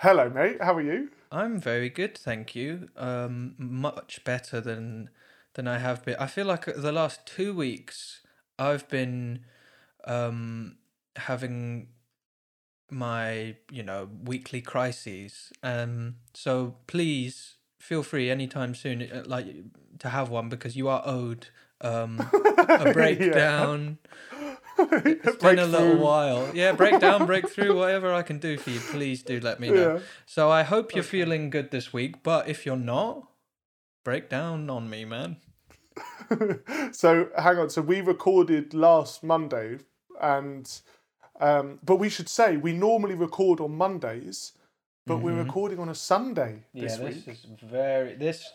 Hello, mate. How are you? I'm very good, thank you. Um, much better than than I have been. I feel like the last two weeks I've been um, having my you know weekly crises. Um, so please feel free anytime soon, uh, like to have one because you are owed um, a breakdown. It's been a little while. Yeah, breakdown, breakthrough, whatever I can do for you, please do let me know. Yeah. So I hope you're feeling good this week, but if you're not, break down on me, man. So hang on. So we recorded last Monday, and um, but we should say we normally record on Mondays, but we're recording on a Sunday this week. is very this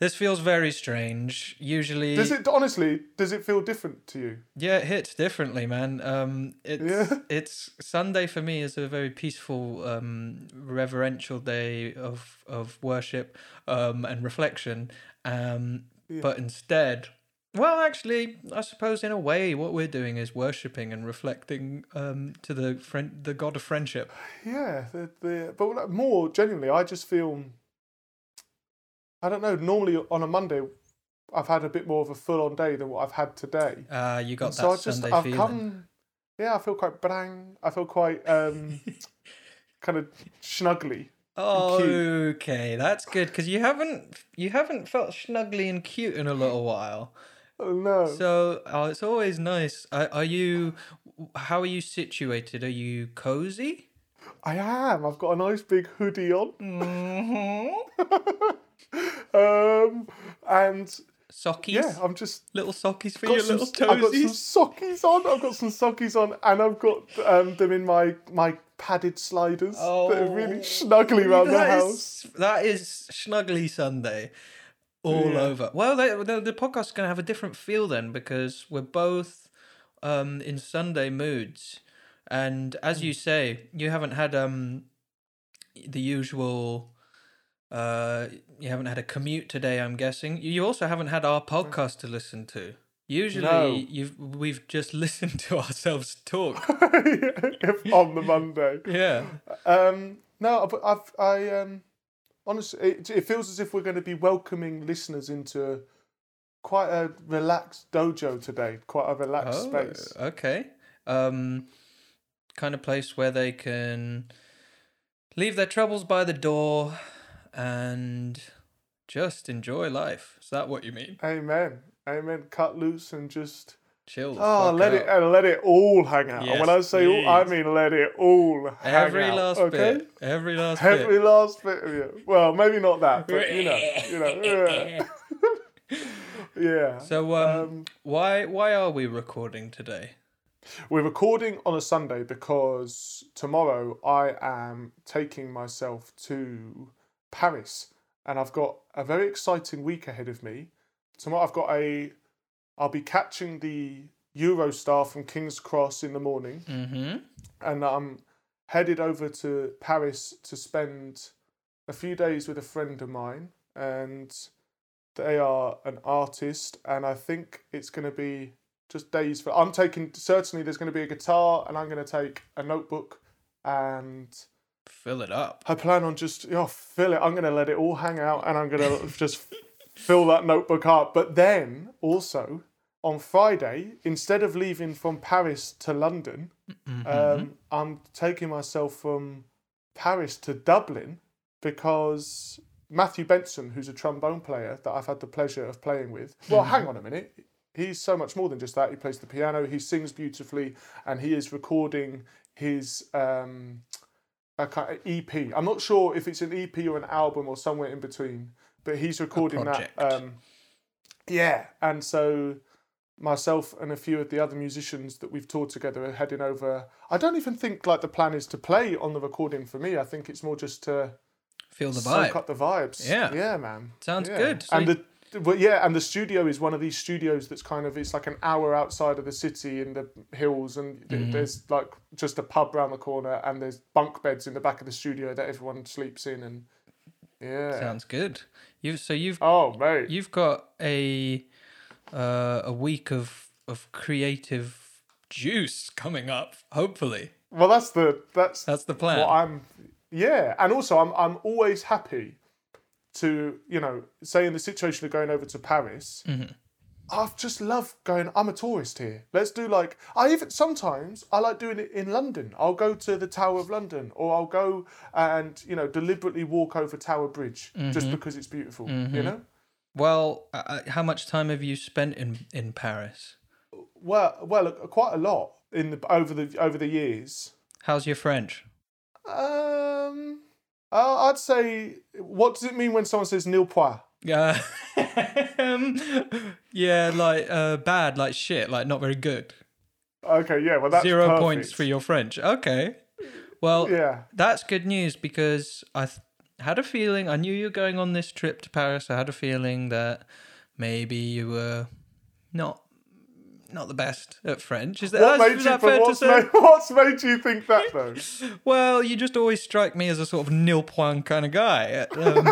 this feels very strange. Usually Does it honestly? Does it feel different to you? Yeah, it hits differently, man. Um, it's Yeah. it's Sunday for me is a very peaceful, um, reverential day of of worship um, and reflection. Um, But instead, well, actually, I suppose in a way, what we're doing is worshiping and reflecting um, to the friend, the God of friendship. Yeah, the, the but like, more genuinely, I just feel. I don't know. Normally on a Monday, I've had a bit more of a full-on day than what I've had today. Uh, you got And that so I just Sunday I've feeling. come. Yeah, I feel quite bang. I feel quite um, kind of snuggly. Oh, okay, that's good because you haven't you haven't felt snuggly and cute in a little while. Oh no. So oh, it's always nice. Are, are you? How are you situated? Are you cozy? I am. I've got a nice big hoodie on. Mm-hmm. um, and Sockies. yeah, I'm just little sockies for your some, little I've got some toesies. sockies on. I've got some sockies on, and I've got um, them in my my padded sliders that are really snuggly around the Oh, house. is- that is Snuggly Sunday all Yeah. over. Well, they, the, the podcast is going to have a different feel then because we're both um, in Sunday moods. And as you say, you haven't had um, the usual. Uh, you haven't had a commute today, I'm guessing. You also haven't had our podcast to listen to. Usually, No. you've we've just listened to ourselves talk. on the Monday. yeah. Um, no, but I've I um honestly it, it feels as if we're going to be welcoming listeners into quite a relaxed dojo today. Quite a relaxed space. Okay. Um, kind of place where they can leave their troubles by the door and just enjoy life. Is that what you mean? Amen. Amen. Cut loose and just Chill. oh, let it and let it all hang out. and when I Yes, say all, I mean let it all hang Every out. last okay? bit. Every last Every bit. Every last bit of you. Well, maybe not that, but you know, you know. yeah. yeah. So, um, Um, why why are we recording today? We're recording on a Sunday because tomorrow I am taking myself to Paris and I've got a very exciting week ahead of me. Tomorrow I've got a I'll be catching the Eurostar from King's Cross in the morning Mm-hmm. and I'm headed over to Paris to spend a few days with a friend of mine and they are an artist and I think it's going to be just days for I'm taking certainly there's going to be a guitar and I'm going to take a notebook and Fill it up. I plan on just know, fill it I'm going to let it all hang out and I'm going to just fill that notebook up but then also on Friday, instead of leaving from Paris to London, um, I'm taking myself from Paris to Dublin because Matthew Benson, who's a trombone player that I've had the pleasure of playing with. Well, hang on a minute. He's so much more than just that. He plays the piano, he sings beautifully, and he is recording his um, a kind of EP. I'm not sure if it's an EP or an album or somewhere in between, but he's recording that. Um, yeah, and so myself and a few of the other musicians that we've toured together are heading over. I don't even think like the plan is to play on the recording for me. I think it's more just to Feel the soak vibe. up the vibes. Yeah. yeah, man. Sounds Yeah. good. So and you- the well, yeah, and the studio is one of these studios that's kind of it's like an hour outside of the city in the hills, and Mm-hmm. there's like just a pub round the corner, and there's bunk beds in the back of the studio that everyone sleeps in, and yeah. Sounds good. You so you've oh mate, you've got a uh, a week of of creative juice coming up. Hopefully, well that's the that's that's the plan. what I'm. Yeah, and also I'm I'm always happy to you know say in the situation of going over to Paris. Mm-hmm. I just love going. I'm a tourist here. Let's do like I even sometimes I like doing it in London. I'll go to the Tower of London, or I'll go and you know deliberately walk over Tower Bridge Mm-hmm. just because it's beautiful. You know. well, uh, how much time have you spent in in Paris? Well, well, quite a lot in the over the over the years. How's your French? Um, uh, I'd say. What does it mean when someone says nil point? Yeah, um, yeah, like uh, bad, like shit, like not very good. Okay, yeah, well that's Zero perfect. points for your French. Okay, well, Yeah. that's good news because I th- had a feeling I knew you were going on this trip to Paris. I had a feeling that maybe you were not not the best at French. Is that, What is made you? that fair to what's say? made, what's made you think that though? Well, you just always strike me as a sort of nil point kind of guy. Um,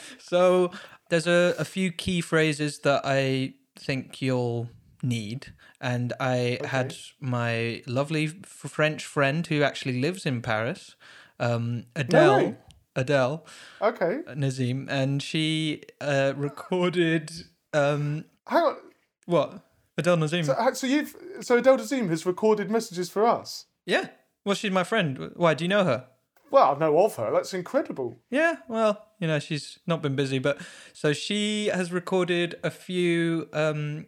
so there's a, a few key phrases that I think you'll need. And I had my lovely f- French friend who actually lives in Paris, um, Adele. Adele okay, Nazim, and she uh, recorded um, hang on. What Adele Nazim. So, so you've so Adele Dazeem has recorded messages for us. yeah, well, she's my friend. Why do you know her? Well, I know of her. That's incredible. Yeah, well, you know, she's not been busy, but so she has recorded a few um,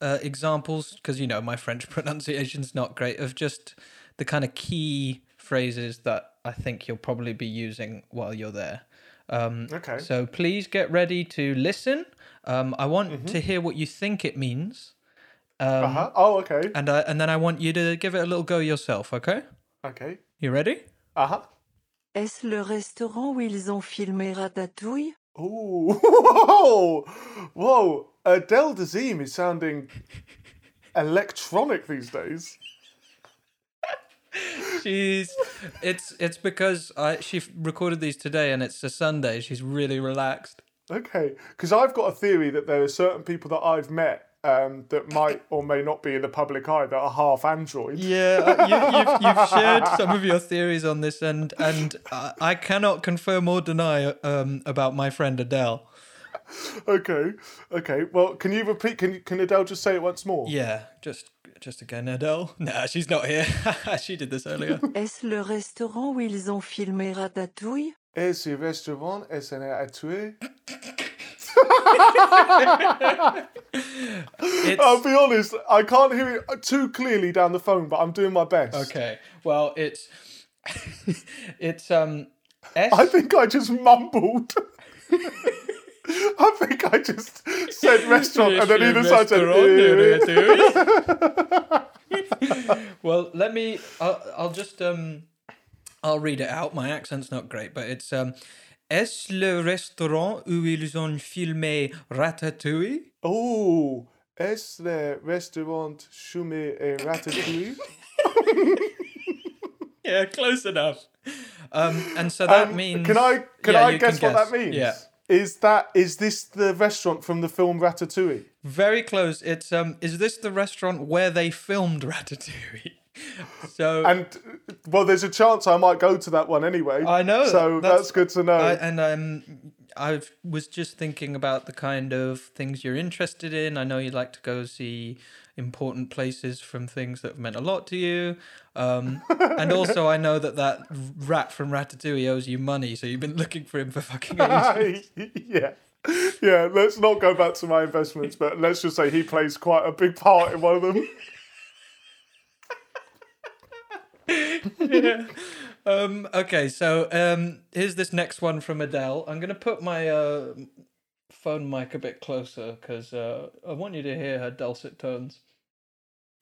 uh, examples because you know my French pronunciation's not great of just the kind of key phrases that I think you'll probably be using while you're there. Um, Okay. So please get ready to listen. Um, I want to hear what you think it means, um, Uh huh. Oh, okay. and I, and then I want you to give it a little go yourself. Okay? Okay. You ready? Uh huh. Est-ce le restaurant où ils ont filmé Ratatouille Ooh. Whoa. Whoa. Adele Dazeem is sounding electronic these days. She's it's it's because I she recorded these today and it's a Sunday. She's really relaxed. Okay, because I've got a theory that there are certain people that I've met um, that might or may not be in the public eye that are half android. Yeah, uh, you, you've, you've shared some of your theories on this, and and uh, I cannot confirm or deny um, about my friend Adele. Okay, okay. Well, can you repeat? Can can Adele just say it once more? Yeah, just just again, Adele. Nah, she's not here. she did this earlier. Est-ce le restaurant où ils ont filmé Ratatouille Et restaurant est un à tuer. I'll be honest, I can't hear it too clearly down the phone, but I'm doing my best. okay, well, it's it's um. S- I think I just mumbled. I think I just said restaurant and then either side said. Well, let me. I'll, I'll just um, I'll read it out. My accent's not great, but it's um, est-ce le restaurant où ils ont filmé Ratatouille? Oh, est le restaurant Chumé et Ratatouille? Yeah, close enough. Um, and so that Um, means. Can I can Yeah, I guess can what that means? Yeah, Is that is this the restaurant from the film Ratatouille? very close. It's um, is this the restaurant where they filmed Ratatouille? So And well, there's a chance I might go to that one anyway. I know, So that's- that's, good to know. I, and um, I was just thinking about the kind of things you're interested in. I know you like to go see important places from things that have meant a lot to you. Um, and also, I know that that rat from Ratatouille owes you money, so you've been looking for him for fucking ages. yeah. Yeah, let's not go back to my investments, but let's just say he plays quite a big part in one of them. Yeah. Um, okay, so um, here's this next one from Adele. I'm gonna put my uh, phone mic a bit closer because uh, I want you to hear her dulcet tones.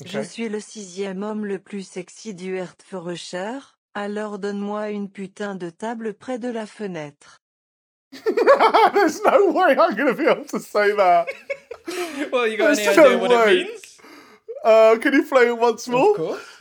Je suis le sixième homme le plus sexy du Hertfordshire, alors donne-moi une putain de table près de la fenêtre. There's no way I'm going to be able to say that. well, you got There's any no idea what way. it means? Uh, can you play it once more? Of course.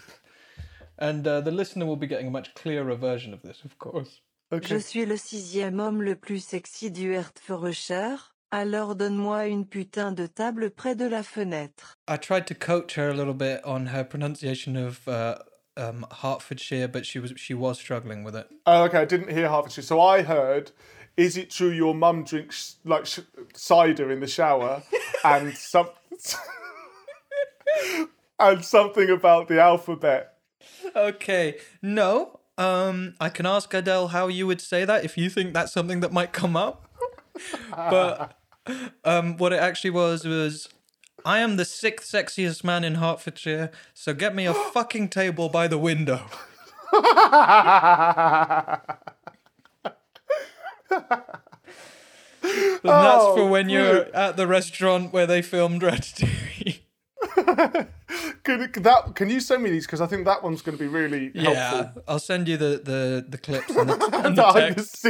And uh, the listener will be getting a much clearer version of this, of course. Je suis le sixième homme le plus sexy du Hertfordshire, alors donne-moi une putain de table près de la fenêtre. I tried to coach her a little bit on her pronunciation of uh, um, Hertfordshire, but she was she was struggling with it. Oh, okay, I didn't hear Hertfordshire. So I heard, is it true your mum drinks like sh- cider in the shower and some and something about the alphabet? Okay, no. Um, I can ask Adele how you would say that if you think that's something that might come up. but um, what it actually was was, I am the sixth sexiest man in Hertfordshire, so get me a fucking table by the window. And that's for Oh, when you're at the restaurant where they filmed Ratatouille. Can, can that can you send me these because I think that one's going to be really helpful. Yeah, helpful. I'll send you the, the, the clips and the, and the text.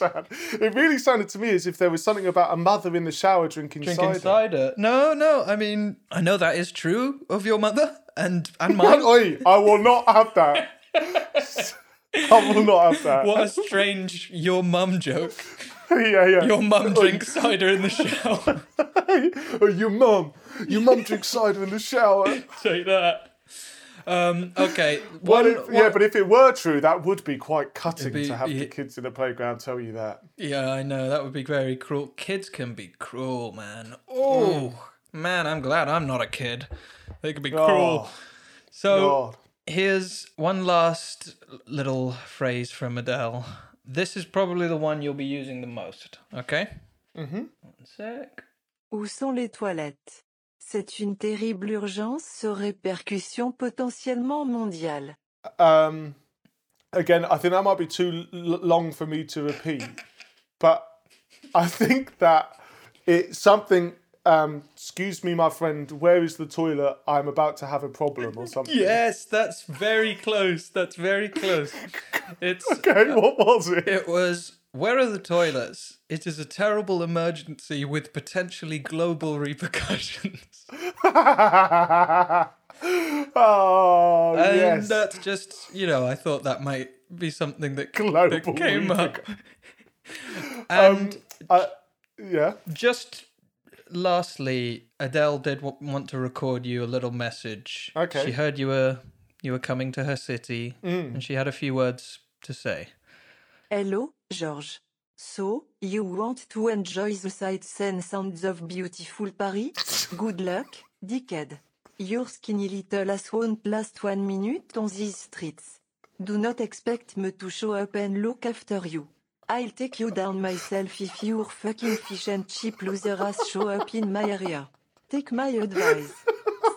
man. It really sounded to me as if there was something about a mother in the shower drinking, drinking cider. cider. No, no. I mean, I know that is true of your mother and and mine. Oi, I will not have that. I will not have that. what a strange your mum joke. yeah, yeah. Your mum drinks cider in the shower. your mum. Your mum drinks cider in the shower. Take that. Um, okay. Well, One, if, yeah, one- but if it were true, that would be quite cutting be- to have yeah. the kids in the playground tell you that. yeah, I know that would be very cruel. Kids can be cruel, man. Oh, man, I'm glad I'm not a kid. They can be cruel. Oh, So God. here's one last little phrase from Adele. This is probably the one you'll be using the most. Okay. Mm-hmm. One sec. Où sont les toilettes C'est une terrible urgence aux répercussions potentiellement mondiales. Um, again, I think that might be too long for me to repeat, but I think that it's something. Um, excuse me, my friend. Where is the toilet? I'm about to have a problem or something. Yes, that's very close. That's very close. It's Okay, what was it? it was where are the toilets? It is a terrible emergency with potentially global repercussions. oh And yes. that's just, you know, I thought that might be something that, Global that came up. And Um, I, yeah. just lastly, Adele did w- want to record you a little message. Okay. She heard you were you were coming to her city, Mm. and she had a few words to say. Hello, George. So, you want to enjoy the sights and sounds of beautiful Paris? Good luck, dickhead. Your skinny little ass won't last one minute on these streets. Do not expect me to show up and look after you. I'll take you down myself if your fucking fish and chip loser ass show up in my area. Take my advice.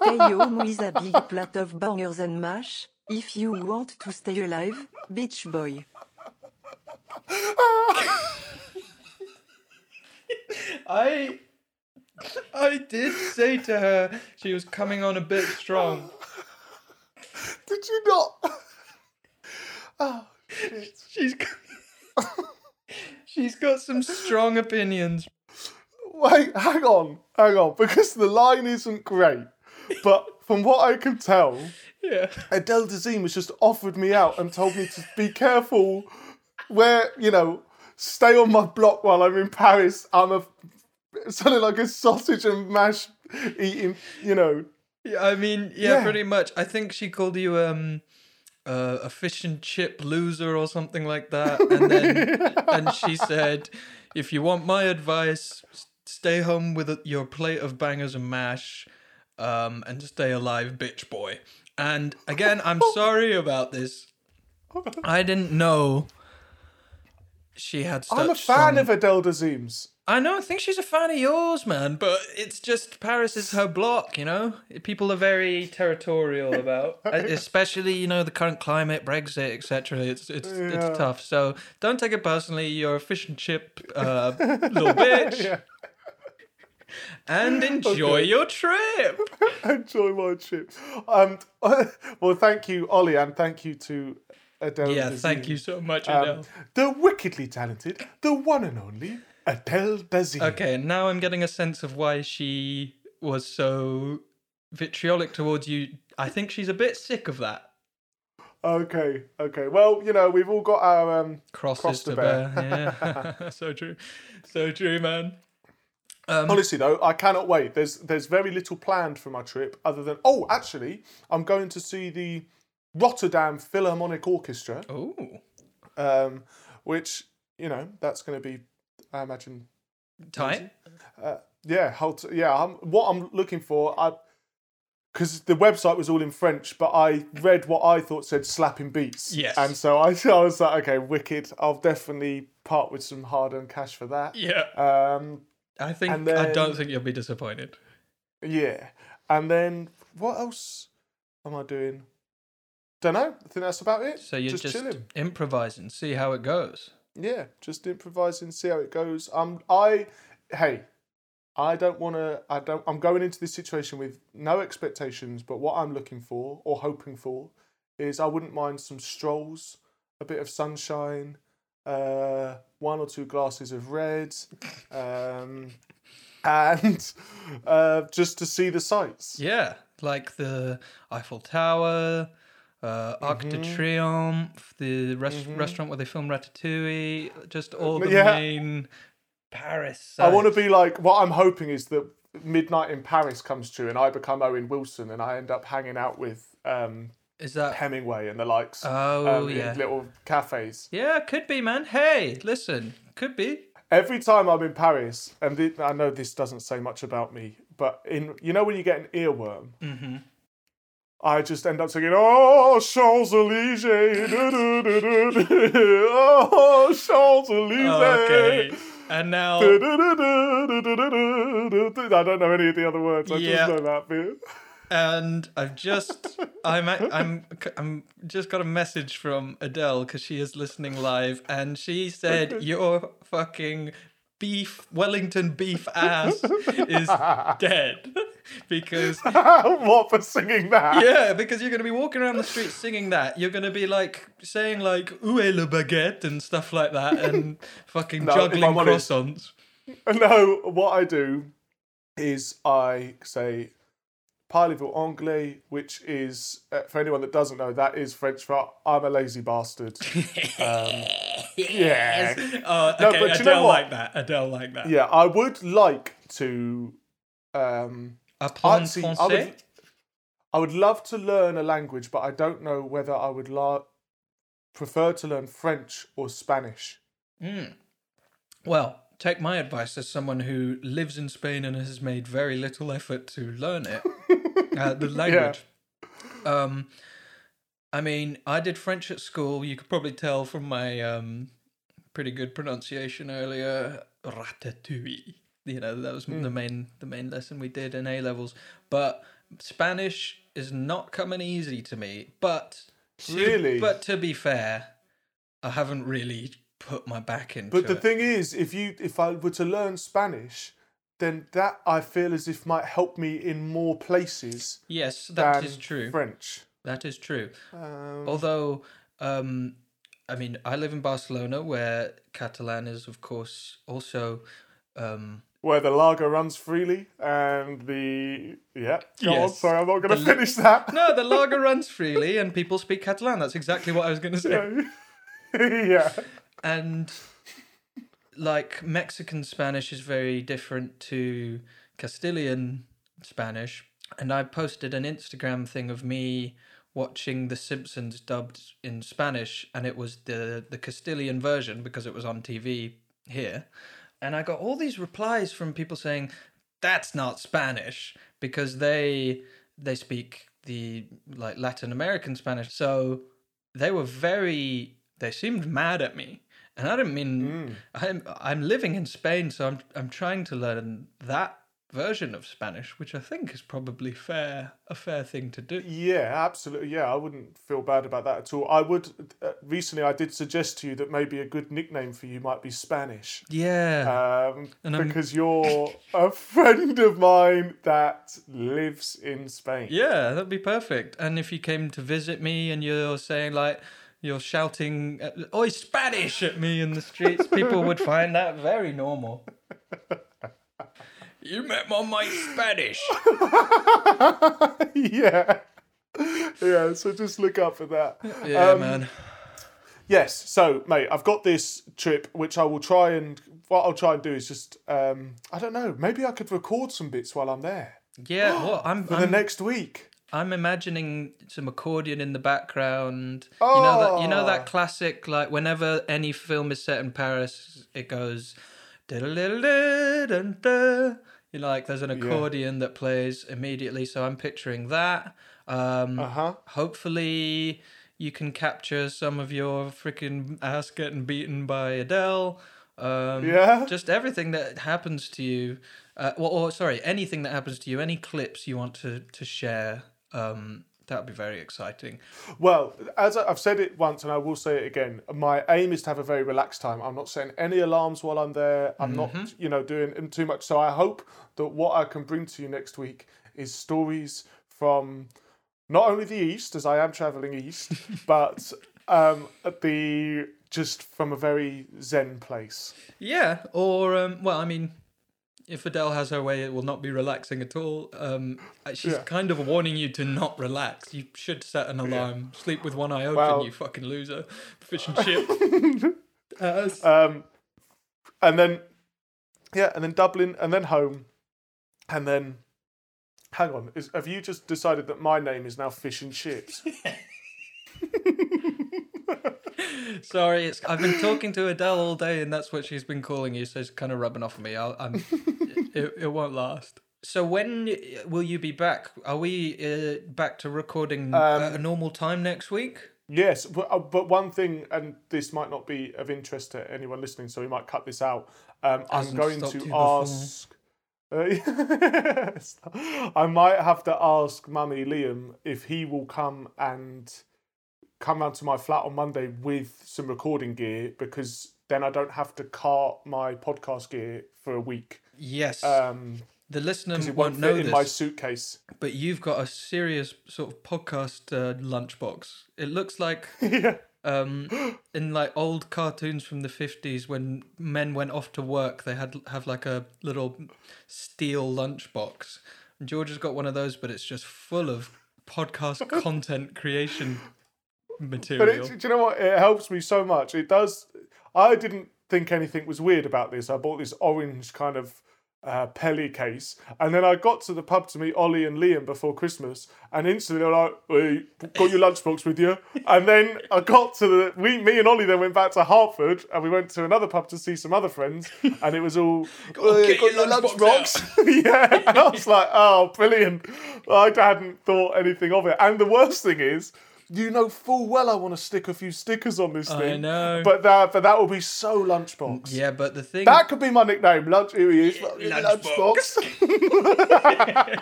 Stay home with a big plate of bangers and mash, if you want to stay alive, bitch boy. I I did say to her she was coming on a bit strong. Did you not? oh shit. She's got, she's got some strong opinions. Wait, hang on, hang on, because the line isn't great, but from what I can tell, Yeah. Adele Dazeem has just offered me out and told me to be careful where, you know, stay on my block while I'm in Paris. I'm a something like a sausage and mash eating, you know. Yeah, I mean, yeah, Yeah. pretty much. I think she called you um uh, a fish and chip loser or something like that. And then and she said, if you want my advice, stay home with your plate of bangers and mash, um, and stay alive, bitch boy. And again, I'm sorry about this. I didn't know she had I'm a fan of Adele Dazeem's. I know. I think she's a fan of yours, man. But it's just Paris is her block. You know, people are very territorial about, especially you know the current climate, Brexit, etc. It's it's Yeah. it's tough. So don't take it personally. You're a fish and chip uh, little bitch, Yeah. and enjoy Okay. your trip. Enjoy my trip. Um, well, thank you, Ollie, and thank you to Adele. Yeah, thank you so much, Um, Adele. the wickedly talented, the one and only Adele Dazeem. Okay, now I'm getting a sense of why she was so vitriolic towards you. I think she's a bit sick of that. Okay, okay. Well, you know, we've all got our um, crosses Cross to to bear. bear. Yeah, so true, so true, man. Um, Honestly though, I cannot wait. There's there's very little planned for my trip other than oh, actually, I'm going to see the Rotterdam Philharmonic Orchestra, oh, um, which you know that's going to be, I imagine. tight. Uh, yeah, to, yeah. I'm, what I'm looking for, I because the website was all in French, but I read what I thought said slapping beats. Yes. And so I, I was like, okay, wicked. I'll definitely part with some hard-earned cash for that. Yeah, Um, I think and I don't think you'll be disappointed. Yeah. And then what else am I doing? Don't know. I think that's about it. So you're just, just, chilling. improvising, see how it goes. Yeah, just improvising, see how it goes. Um, I hey, I don't want to. I don't. I'm going into this situation with no expectations, but what I'm looking for or hoping for is I wouldn't mind some strolls, a bit of sunshine, uh, one or two glasses of red, um, and uh, just to see the sights. Yeah, like the Eiffel Tower, uh, Arc de Mm-hmm. Triomphe, the res- restaurant where they film Ratatouille, just all the Yeah. main Paris. I want to be like what I'm hoping is that Midnight in Paris comes true and I become Owen Wilson and I end up hanging out with um, Is that? Hemingway and the likes. Oh um, yeah. little cafes. Yeah, could be, man. Hey, listen, could be. Every time I'm in Paris, and thi- I know this doesn't say much about me, but in you know when you get an earworm, Mm-hmm. I just end up singing "Oh Champs Elysees, oh Champs Elysees." Oh, okay. And now, I don't know any of the other words. I Yeah. just know that bit. and I've just, I'm, I'm, I'm just got a message from Adele because she is listening live, and she said your fucking beef Wellington beef ass is dead because what for singing that? yeah, because you're gonna be walking around the street singing that. You're gonna be like saying like "Où est le baguette" and stuff like that, and fucking No, juggling honest- croissants. No, what I do is I say parlez-vous anglais, which is uh, for anyone that doesn't know, that is French for I'm a lazy bastard. Um, yeah, No, okay. but you know Adele what? like that. Adele like that. yeah. I would like to. Um, Apprendre see, I would, I would love to learn a language, but I don't know whether I would la- prefer to learn French or Spanish. Well, take my advice as someone who lives in Spain and has made very little effort to learn it, uh, the language. Um, I mean, I did French at school. You could probably tell from my um, pretty good pronunciation earlier. Ratatouille. You know, that was the main the main lesson we did in A levels. But Spanish is not coming easy to me. But to, Really? but to be fair, I haven't really put my back into But the it. thing is, if you if I were to learn Spanish, then that I feel as if might help me in more places Yes, that is true. French. That is true. Um, Although, um, I mean, I live in Barcelona, where Catalan is, of course, also. Um, where the lager runs freely and the yeah. Go on, sorry, I'm not going to finish that. no, the lager runs freely, and people speak Catalan. That's exactly what I was going to say. yeah. And like Mexican Spanish is very different to Castilian Spanish. And I posted an Instagram thing of me watching The Simpsons dubbed in Spanish, and it was the the Castilian version because it was on TV here, and I got all these replies from people saying that's not Spanish because they they speak the like Latin American Spanish, so they were very they seemed mad at me. And i don't mean mm. i'm i'm living in spain so i'm i'm trying to learn that version of spanish which i think is probably fair a fair thing to do Yeah, absolutely. Yeah, I wouldn't feel bad about that at all. I would. Uh, recently, I did suggest to you that maybe a good nickname for you might be Spanish, yeah um, because you're a friend of mine that lives in Spain. yeah that'd be perfect and if you came to visit me and you're saying like you're shouting oi spanish at me in the streets people would find that very normal you met my mate spanish yeah, yeah. So just look up for that. yeah Um, man Yes. So, mate, I've got this trip, which I will try and what I'll try and do is just um, I don't know. Maybe I could record some bits while I'm there yeah well i'm for the I'm- next week. I'm imagining some accordion in the background. You know that you know Oh. that classic like whenever any film is set in Paris, it goes "diddle-diddle-dun-dun." you know, like there's an accordion that plays immediately. So I'm picturing that. Um, Uh huh. hopefully you can capture some of your freaking ass getting beaten by Adele. Um, Yeah. Just everything that happens to you. Uh, or, or sorry, anything that happens to you. Any clips you want to to share. Um, that would be very exciting. Well, as I- I've said it once and I will say it again, my aim is to have a very relaxed time. I'm not setting any alarms while I'm there. I'm Mm-hmm. not, you know, doing too much. So I hope that what I can bring to you next week is stories from not only the east, as I am traveling east, but um, the just from a very zen place. Yeah. Or um, well, I mean. If Adele has her way, it will not be relaxing at all. Um, she's Yeah. kind of warning you to not relax. You should set an alarm. Sleep with one eye open, Well- you fucking loser. Fish and chip. Uh, Um, and then, yeah, and then Dublin, and then home, and then. Hang on, is, have you just decided that my name is now Fish and Chips? Sorry, it's I've been talking to Adele all day, and that's what she's been calling you. So it's kind of rubbing off on me. I'll, I'm, it, it won't last. So when will you be back? Are we uh, back to recording at a normal time next week? Yes, but, uh, but one thing, and this might not be of interest to anyone listening, so we might cut this out. Um, I'm going to ask. Uh, yes. I might have to ask Mummy Liam if he will come and come round to my flat on Monday with some recording gear because then I don't have to cart my podcast gear for a week. Yes. Um, the listener it won't won't know in this, my suitcase. but you've got a serious sort of podcast uh, lunchbox. It looks like yeah. um, in like old cartoons from the fifties when men went off to work, they had have like a little steel lunchbox. And George has got one of those, but it's just full of podcast content creation But material. it, do you know what? It helps me so much. It does. I didn't think anything was weird about this. I bought this orange kind of uh, Peli case, and then I got to the pub to meet Ollie and Liam before Christmas, and instantly they were like, "Hey, got your lunchbox with you?" And then I got to the we, me and Ollie then went back to Hertford, and we went to another pub to see some other friends, and it was all, "Hey, get got your your lunchbox lunchbox." yeah, and I was like, "Oh, brilliant!" I hadn't thought anything of it, and the worst thing is. You know full well I want to stick a few stickers on this I thing. know. But that, but that will be so lunchbox. yeah, but the thing That could be my nickname. Lunch. Here he is. Lunchbox.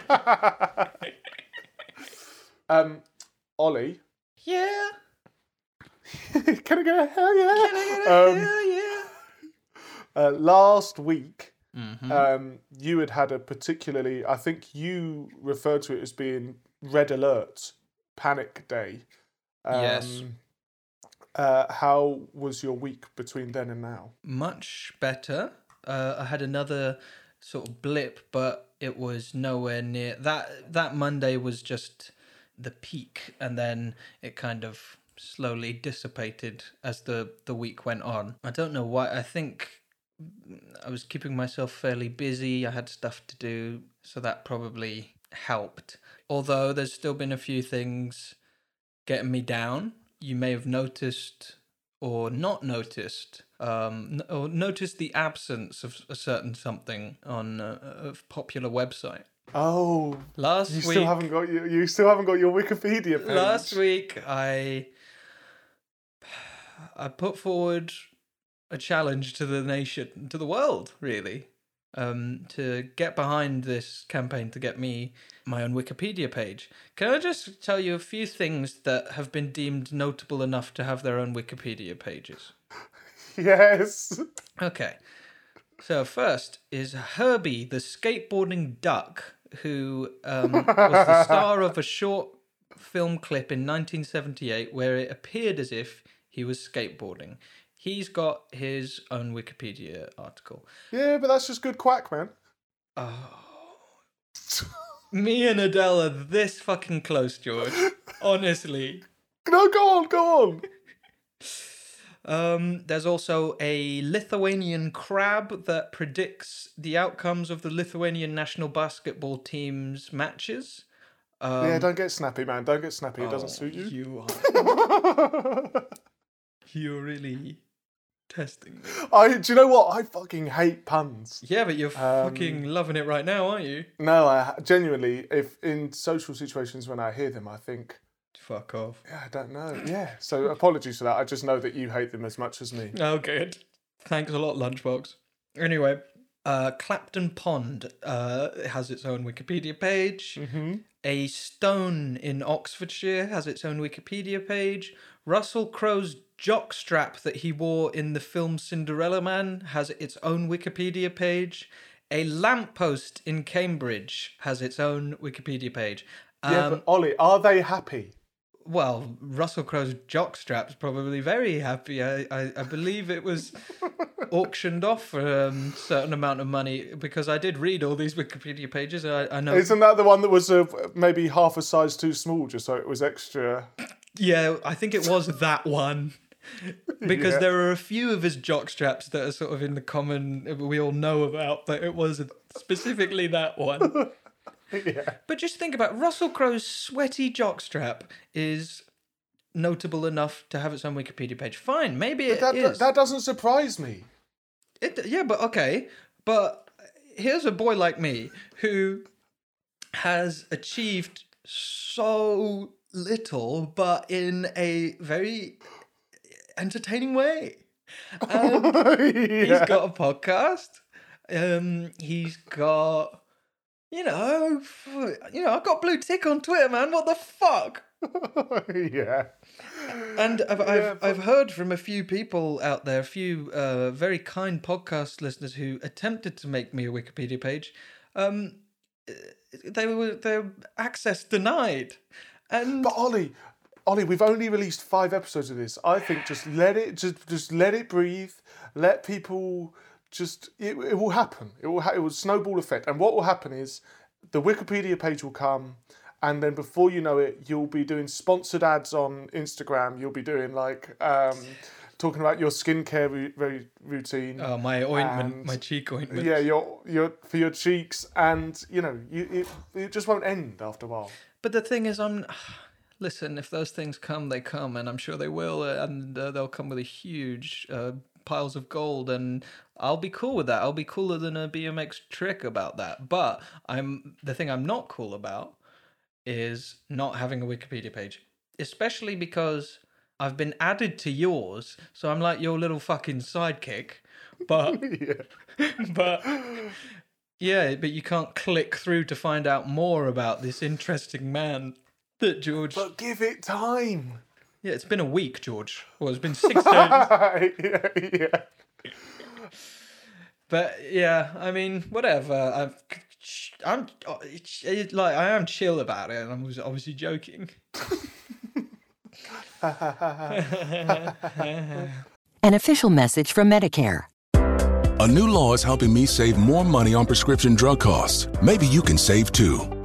Lunchbox. um, Ollie. yeah, Can I get a hell yeah? Can I Um, yeah, yeah. uh, last week, Mm-hmm. um, you had had a particularly. I think you referred to it as being red alert, panic day. Um, Yes. Uh, how was your week between then and now? much better. Uh, I had another sort of blip, but it was nowhere near that. That Monday was just the peak, and then it kind of slowly dissipated as the the week went on. I don't know why. I think I was keeping myself fairly busy. I had stuff to do, so that probably helped. Although there's still been a few things getting me down. You may have noticed or not noticed, um, or noticed the absence of a certain something on a, a popular website. Oh, Last you week, still haven't got you. You still haven't got your Wikipedia page. last week, I I put forward a challenge to the nation, to the world, really, um, to get behind this campaign to get me my own Wikipedia page. Can I just tell you a few things that have been deemed notable enough to have their own Wikipedia pages? Yes. Okay. So first is Herbie, the skateboarding duck, who um, was the star of a short film clip in 1978 where it appeared as if he was skateboarding. He's got his own Wikipedia article. Yeah, but that's just good quack, man. Oh. Me and Adele are this fucking close, George. Honestly. No, go on, go on. Um, there's also a Lithuanian crab that predicts the outcomes of the Lithuanian national basketball team's matches. Um, yeah, don't get snappy, man. Don't get snappy. It doesn't oh, suit you. You are. You're really testing. I. Do you know what? I fucking hate puns. Yeah, but you're Um, fucking loving it right now, aren't you? No, I genuinely, if in social situations when I hear them, I think, Fuck off. yeah, I don't know. Yeah. So apologies for that. I just know that you hate them as much as me. Oh, good. Thanks a lot, Lunchbox. Anyway, uh, Clapton Pond uh, has its own Wikipedia page. Mm-hmm. A stone in Oxfordshire has its own Wikipedia page. Russell Crowe's jockstrap that he wore in the film Cinderella Man has its own Wikipedia page. A lamppost in Cambridge has its own Wikipedia page. Yeah, Um, but Ollie, are they happy? Well, Russell Crowe's jockstrap's probably very happy. I, I, I believe it was auctioned off for a um, certain amount of money because I did read all these Wikipedia pages. I, I know. Isn't that the one that was uh, maybe half a size too small, just so it was extra? Yeah, I think it was that one. Because Yeah. there are a few of his jockstraps that are sort of in the common we all know about, but it was specifically that one. yeah. But just think about Russell Crowe's sweaty jockstrap is notable enough to have its own Wikipedia page. Fine, maybe it is. That, that doesn't surprise me. It, yeah, but okay. But here's a boy like me who has achieved so little, but in a very entertaining way. Um, He's yeah. got a podcast. Um, he's got, you know, you know, I've got blue tick on Twitter, man. What the fuck? yeah. And I've, I've, Yeah, I've heard from a few people out there, a few uh, very kind podcast listeners who attempted to make me a Wikipedia page. Um, uh, they were their access denied, and But Ollie, Ollie, we've only released five episodes of this. I think just let it, just just let it breathe. Let people just. It, it will happen. It will. Ha- it will snowball effect. And what will happen is, the Wikipedia page will come, and then before you know it, you'll be doing sponsored ads on Instagram. You'll be doing like. Um, Talking about your skincare ru- ru- routine, oh, my ointment, and- my cheek ointment. yeah, your your for your cheeks, and you know, you it, it just won't end after a while. But the thing is, I'm. Listen, if those things come, they come, and I'm sure they will, and uh, they'll come with a huge uh, piles of gold, and I'll be cool with that. I'll be cooler than a BMX trick about that. But I'm the thing I'm not cool about is not having a Wikipedia page, especially because I've been added to yours, so I'm like your little fucking sidekick. But yeah. but yeah, but you can't click through to find out more about this interesting man that George. But give it time. Yeah, it's been a week, George. Well, it's been six days. yeah, yeah. But yeah, I mean, whatever. I've, I'm it's, it's like I am chill about it, and I was obviously joking. An official message from Medicare. A new law is helping me save more money on prescription drug costs. Maybe you can save too.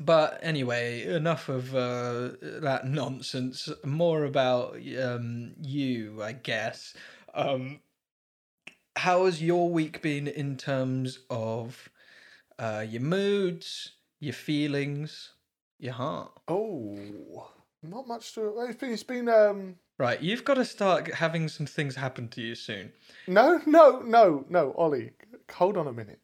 but anyway, enough of uh, that nonsense. More about um, you, I guess. Um, how has your week been in terms of uh, your moods, your feelings, your heart? Oh, not much to. It's been. It's been. Um. Right, you've got to start having some things happen to you soon. No, no, no, no, Ollie. Hold on a minute.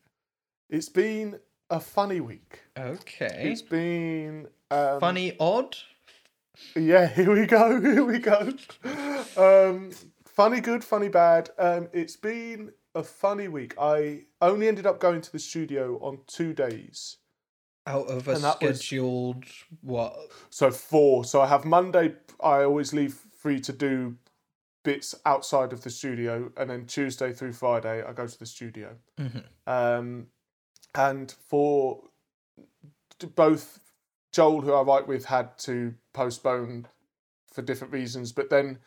It's been a funny week. Okay. It's been um, Funny, odd. Yeah, here we go. Here we go. Um, funny good, funny bad. Um, it's been a funny week. I only ended up going to the studio on two days. Out of a that was- scheduled what? So four. So I have Monday. I always leave free to do bits outside of the studio, and then Tuesday through Friday I go to the studio. Um, and for both Joel, who I write with, had to postpone for different reasons, but then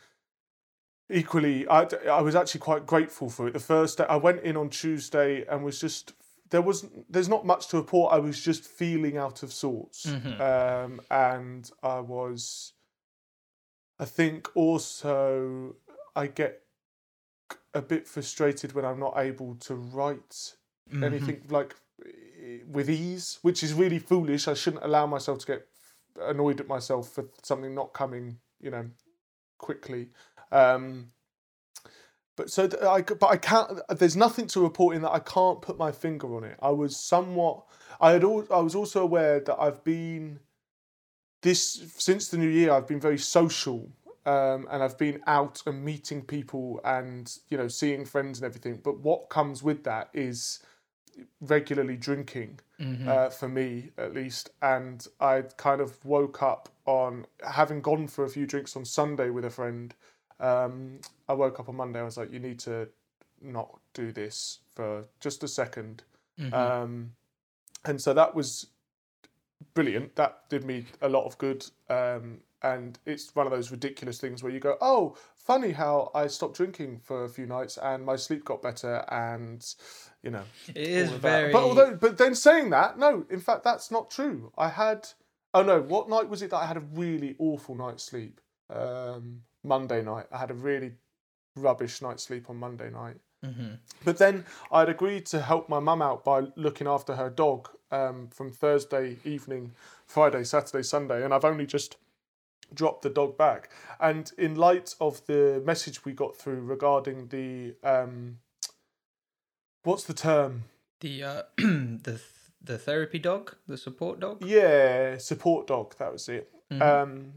equally, I, I was actually quite grateful for it. The first day I went in on Tuesday and was just there was there's not much to report. I was just feeling out of sorts, um, and I was. I think also I get a bit frustrated when I'm not able to write anything like with ease, which is really foolish. I shouldn't allow myself to get annoyed at myself for something not coming, you know, quickly. Um, but so I, but I can't. There's nothing to report in that I can't put my finger on it. I was somewhat. I had. Al, I was also aware that I've been this since the new year. I've been very social, um, and I've been out and meeting people and you know seeing friends and everything. But what comes with that is regularly drinking uh, for me at least. And i kind of woke up on having gone for a few drinks on sunday with a friend um, i woke up on monday i was like you need to not do this for just a 2nd um, and so that was brilliant. That did me a lot of good. Um, and it's one of those ridiculous things where you go oh funny how i stopped drinking for a few nights and my sleep got better and you know It is very. But although, but then saying that, no, in fact, that's not true. I had, oh no, what night was it that I had a really awful night's sleep? Um, Monday night. I had a really rubbish night's sleep on Monday night. Mm-hmm. But then I'd agreed to help my mum out by looking after her dog um, from Thursday evening, Friday, Saturday, Sunday, and I've only just dropped the dog back. And in light of the message we got through regarding the um, what's the term? the uh, the th- the therapy dog, the support dog. Yeah, support dog. That was it. Um,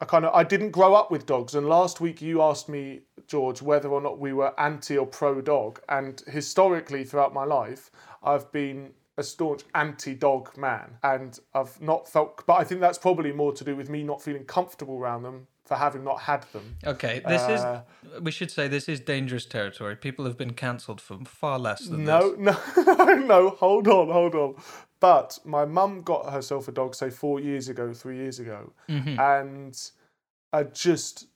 I kind of I didn't grow up with dogs, and last week you asked me, George, whether or not we were anti or pro dog, and historically throughout my life, I've been a staunch anti-dog man, and I've not felt. But I think that's probably more to do with me not feeling comfortable around them for having not had them. Okay, this Uh, is. We should say this is dangerous territory. People have been cancelled for far less than No, this. no, no. Hold on, hold on. But my mum got herself a dog, say four years ago, three years ago, and I just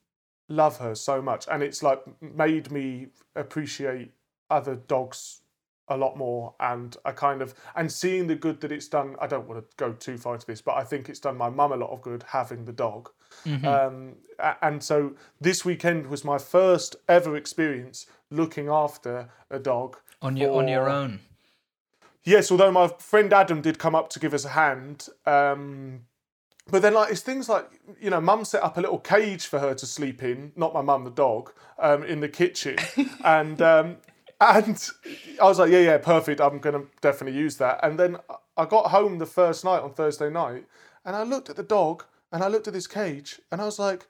love her so much, and it's like made me appreciate other dogs a lot more and I kind of and seeing the good that it's done I don't want to go too far into this but I think it's done my mum a lot of good having the dog um, and so this weekend was my first ever experience looking after a dog on your on your own. Yes, although my friend Adam did come up to give us a hand. Um, but then, like, it's things like, you know, mum set up a little cage for her to sleep in, not my mum, the dog, um, in the kitchen. and um, and I was like, yeah, yeah, perfect. I'm going to definitely use that. And then I got home the first night on Thursday night and I looked at the dog and I looked at this cage and I was like,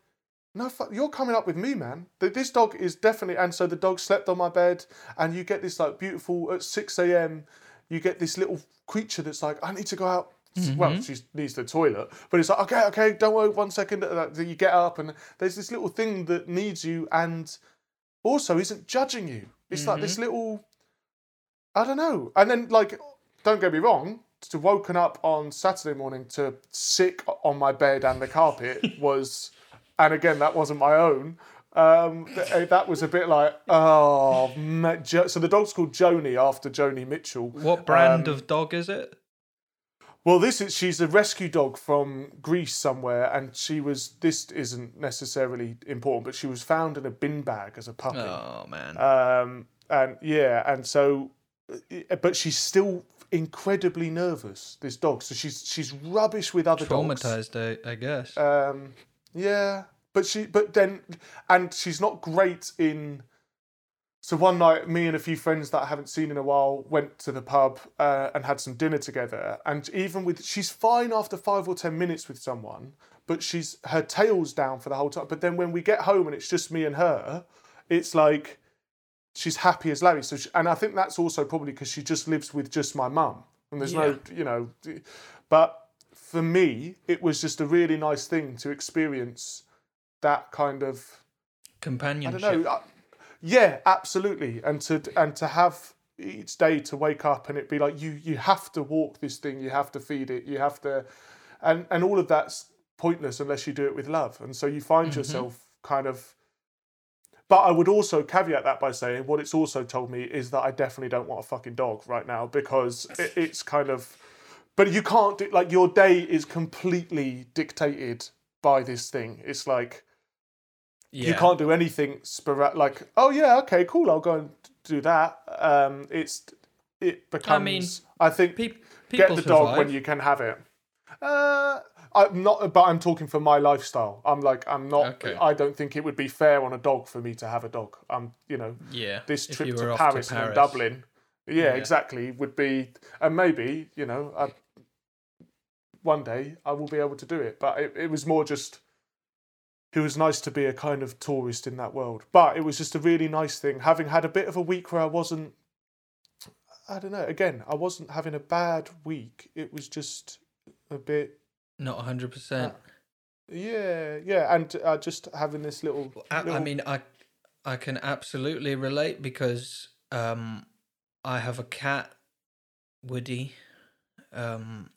no, you're coming up with me, man. Th- This dog is definitely, and so the dog slept on my bed, and you get this like beautiful at six a.m. You get this little creature that's like, I need to go out. Well, she needs the toilet, but it's like, okay, okay, don't worry, one second. uh, You get up, and there's this little thing that needs you, and also isn't judging you. It's like this little, I don't know. And then, like, don't get me wrong, to woken up on Saturday morning to sick on my bed and the carpet was, and again, that wasn't my own, Um, that was a bit like, oh, so the dog's called Joni after Joni Mitchell. What brand Um, of dog is it? Well, this is she's a rescue dog from Greece somewhere, and she was. This isn't necessarily important, but she was found in a bin bag as a puppy. Oh man. Um, and yeah, and so, uh, but she's still incredibly nervous. This dog, so she's she's rubbish with other dogs. Traumatized, I, I guess. Um, yeah, but she, but then, and she's not great in. So one night, me and a few friends that I haven't seen in a while went to the pub uh, and had some dinner together. And even with, she's fine after five or ten minutes with someone, but she's her tail's down for the whole time. But then when we get home and it's just me and her, it's like she's happy as Larry. So, she, and I think that's also probably because she just lives with just my mum, and there's no, you know, but for me, it was just a really nice thing to experience that kind of I Companionship. don't know. uh, Yeah, absolutely. And to and to have each day to wake up and it be like you you have to walk this thing, you have to feed it, you have to, and and all of that's pointless unless you do it with love. And so you find mm-hmm. yourself kind of. But I would also caveat that by saying what it's also told me is that I definitely don't want a fucking dog right now because it, it's kind of. But you can't do like your day is completely dictated by this thing. It's like Yeah. you can't do anything sporadic like oh yeah okay cool i'll go and do that um it's it becomes i mean, I think Pe- get the dog when you can have it uh i'm not but i'm talking for my lifestyle i'm like i'm not Okay. i don't think it would be fair on a dog for me to have a dog i'm you know Yeah. this trip to were off paris, and dublin yeah, Yeah. exactly would be and maybe you know I, one day i will be able to do it but it, it was more just it was nice to be a kind of tourist in that world but it was just a really nice thing having had a bit of a week where i wasn't i don't know again i wasn't having a bad week it was just a bit Not hundred percent. yeah yeah and uh, just having this little, I, I mean, I I can absolutely relate because um, I have a cat, Woody, um,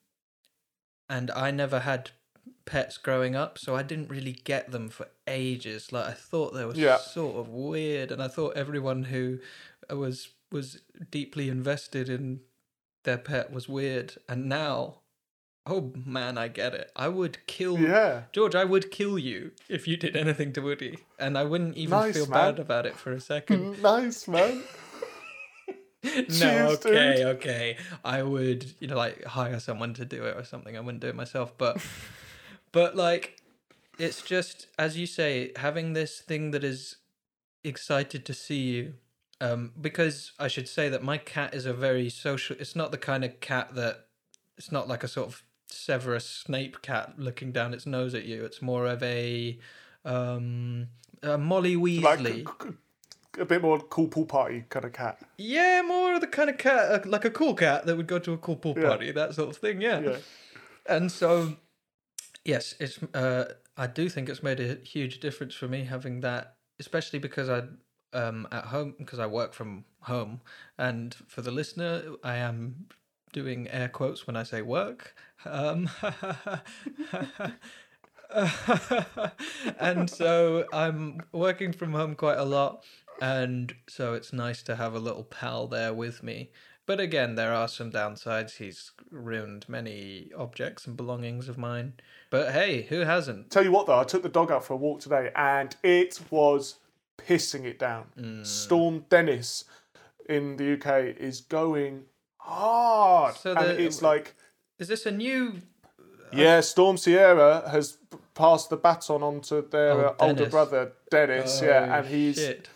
and I never had pets growing up, so I didn't really get them for ages. Like I thought they were Yeah. sort of weird, and I thought everyone who uh, was was deeply invested in their pet was weird, and now. Oh man, I get it. I would kill yeah George, I would kill you if you did anything to Woody, and I wouldn't even Nice, feel man. bad about it for a second. nice man no, Cheers, okay, dude. okay. I would, you know, like hire someone to do it or something. I wouldn't do it myself, but, but like, it's just as you say, having this thing that is excited to see you. Um, because I should say that my cat is a very social. It's not the kind of cat that. It's not like a sort of Severus Snape cat looking down its nose at you. It's more of a, um, a Molly Weasley. like a bit more cool pool party kind of cat Yeah, more of the kind of cat, uh, like a cool cat that would go to a cool pool Yeah. party, that sort of thing. Yeah. yeah And so, yes, it's. Uh, I do think it's made a huge difference for me having that, especially because I, um, at home because I work from home, and for the listener, I am doing air quotes when I say work. Um, and so I'm working from home quite a lot, and so it's nice to have a little pal there with me. But again, there are some downsides. He's ruined many objects and belongings of mine. But hey, who hasn't? Tell you what, though, I took the dog out for a walk today, and it was pissing it down. Mm. Storm Dennis in the UK is going hard, So and it's like, Is this a new? yeah, Storm Ciara has passed the baton on to their Oh, uh, older brother Dennis, yeah, Oh, and he's shit.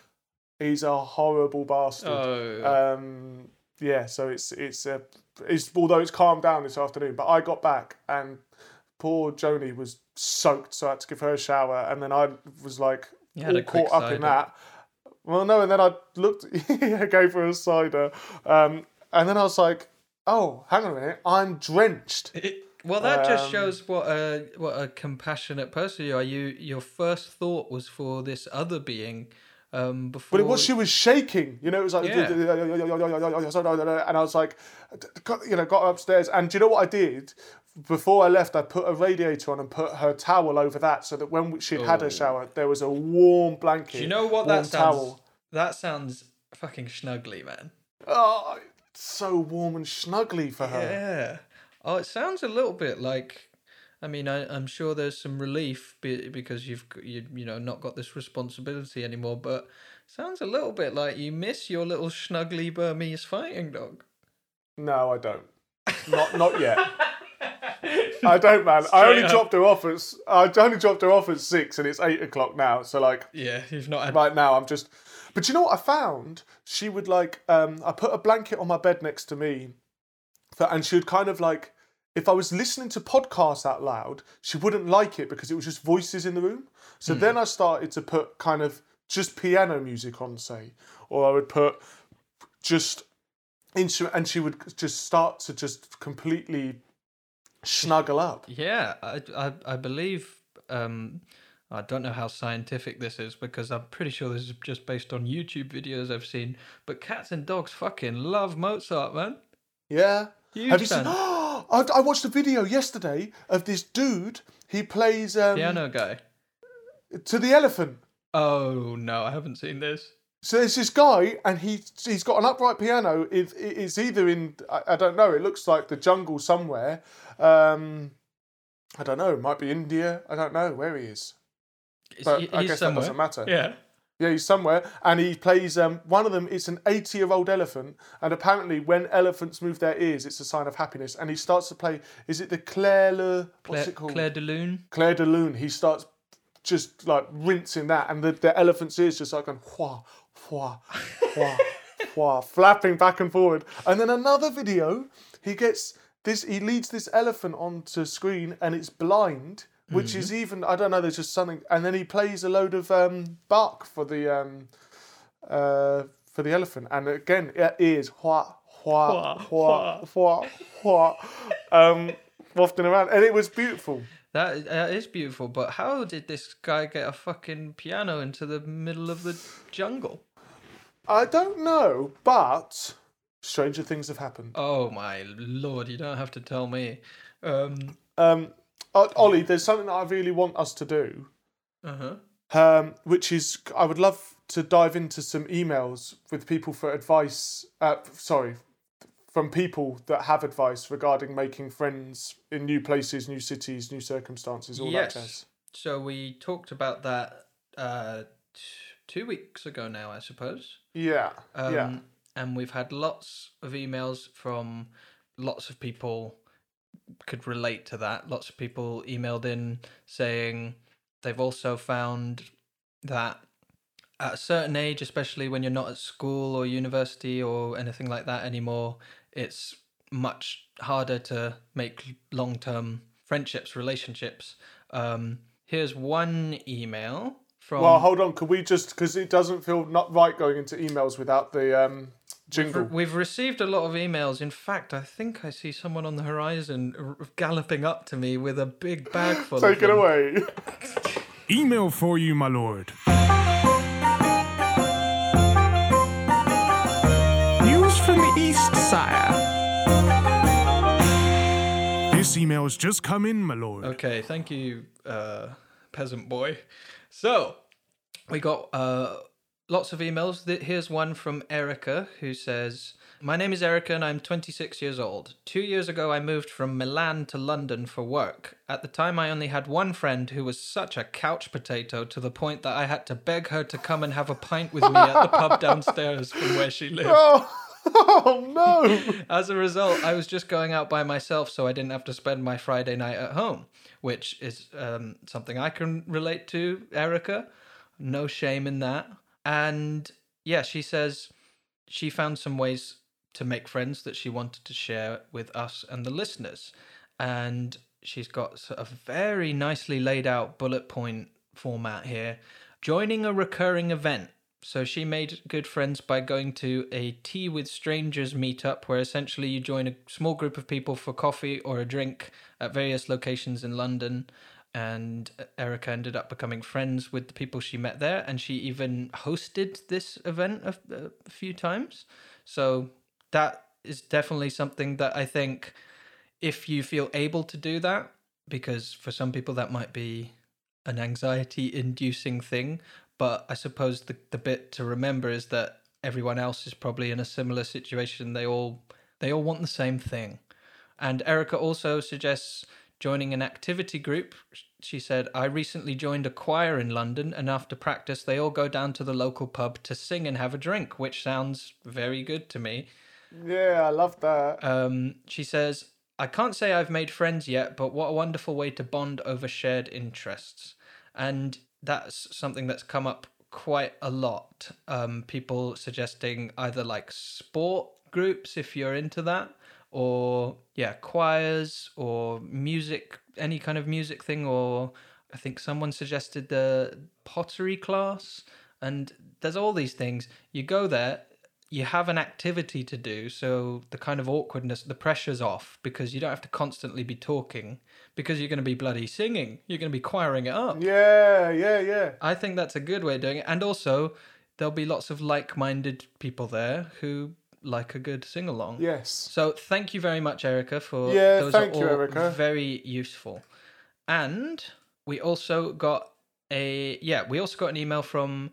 he's a horrible bastard. Oh, Um, yeah, so it's it's uh, it's although it's calmed down this afternoon, but I got back and poor Joni was soaked, so I had to give her a shower, and then I was like all caught up in that. Well, no, and then I looked, I gave her a cider, um, and then I was like, oh, hang on a minute, I'm drenched. It- well, that just Um, shows what a what a compassionate person you are. You your first thought was for this other being, Um, before But it was she was shaking, you know. It was like, Yeah. and I was like, you know, got upstairs. And do you know what I did? Before I left, I put a radiator on and put her towel over that, so that when she'd had her oh. shower, there was a warm blanket. Do you know what warm that sounds? towel. That sounds fucking snuggly, man. Oh, it's so warm and snuggly for her. Yeah. Oh, it sounds a little bit like. I mean, I, I'm sure there's some relief be, because you've you you know not got this responsibility anymore. But sounds a little bit like you miss your little snuggly Burmese fighting dog. No, I don't. Not not yet. I don't, man. I only up. dropped her off at I only dropped her off at six, and it's eight o'clock now. So like, Yeah, you've not had. right now I'm just. But you know what I found? She would like. Um, I put a blanket on my bed next to me, for, and she would kind of like. If I was listening to podcasts out loud, she wouldn't like it because it was just voices in the room. So then I started to put kind of just piano music on, say, or I would put just instrument, and she would just start to just completely snuggle up. Yeah, I, I, I believe. Um, I don't know how scientific this is because I'm pretty sure this is just based on YouTube videos I've seen. But cats and dogs fucking love Mozart, man. Yeah. Huge Have you fan. seen? I, I watched a video yesterday of this dude. He plays um, Piano guy. to the elephant. Oh no, I haven't seen this. So there's this guy, and he he's got an upright piano. It, it's either in I, I don't know. It looks like the jungle somewhere. Um, I don't know. It might be India. I don't know where he is. But He- I guess that doesn't matter. Yeah. Yeah, he's somewhere, and he plays. Um, one of them is an 80-year-old elephant, and apparently, when elephants move their ears, it's a sign of happiness. And he starts to play. Is it the Claire Le? What's Claire, it called? Clair de Lune. Clair de Lune. He starts just like rinsing that, and the, the elephant's ears just like going wha wha wha, flapping back and forward. And then another video, he gets this. He leads this elephant onto screen, and it's blind, which is even I don't know. There's just something, and then he plays a load of um, Bach for the um, uh, for the elephant, and again, it is wha wha wha wha wha, um, wafting around, and it was beautiful. That, that is beautiful, but how did this guy get a fucking piano into the middle of the jungle? I don't know, but stranger things have happened. Oh my lord, you don't have to tell me. Um, Um, Ollie, there's something that I really want us to do, uh-huh. um, which is I would love to dive into some emails with people for advice. Uh, sorry, from people that have advice regarding making friends in new places, new cities, new circumstances, all Yes. that jazz. So we talked about that uh, t- two weeks ago now, I suppose. Yeah, Um, yeah. And we've had lots of emails from lots of people could relate to that. Lots of people emailed in saying they've also found that at a certain age, especially when you're not at school or university or anything like that anymore, it's much harder to make long term friendships, relationships. Um, here's one email from. Well, hold on. Could we just because it doesn't feel not right going into emails without the um, jingle? We've received a lot of emails. In fact, I think I see someone on the horizon r- galloping up to me with a big bag full Take of it them. away. Email for you, my lord. From the East, sire. This email's just come in, my lord. Okay, thank you, uh, peasant boy. So, we got uh, lots of emails. Here's one from Erica who says, My name is Erica and I'm 26 years old. Two years ago, I moved from Milan to London for work. At the time, I only had one friend who was such a couch potato to the point that I had to beg her to come and have a pint with me at the pub downstairs from where she lived. oh, oh no! As a result, I was just going out by myself, so I didn't have to spend my Friday night at home, which is um, something I can relate to, Erica. No shame in that. And yeah, she says she found some ways to make friends that she wanted to share with us and the listeners. And she's got of very nicely laid out bullet point format here. Joining a recurring event. So she made good friends by going to a tea with strangers meetup where essentially you join a small group of people for coffee or a drink at various locations in London. and Erica ended up becoming friends with the people she met there, and she even hosted this event a, a few times. So that is definitely something that I think if you feel able to do that, because for some people that might be an anxiety inducing thing, but I suppose the, the bit to remember is that everyone else is probably in a similar situation. They all they all want the same thing. And Erica also suggests joining an activity group. She said, I recently joined a choir in London, and after practice, they all go down to the local pub to sing and have a drink, which sounds very good to me. Yeah, I love that. Um, she says, I can't say I've made friends yet, but what a wonderful way to bond over shared interests. And that's something that's come up quite a lot. Um, people suggesting either like sport groups if you're into that, or yeah, choirs or music, any kind of music thing, or I think someone suggested the pottery class. And there's all these things. You go there, you have an activity to do, so the kind of awkwardness, the pressure's off because you don't have to constantly be talking because you're going to be bloody singing. You're going to be choiring it up. Yeah, yeah, yeah. I think that's a good way of doing it. And also, there'll be lots of like minded people there who like a good sing along. Yes. So thank you very much, Erica, for Yeah, those thank are you, Erica. very useful. And we also got a yeah, we also got an email from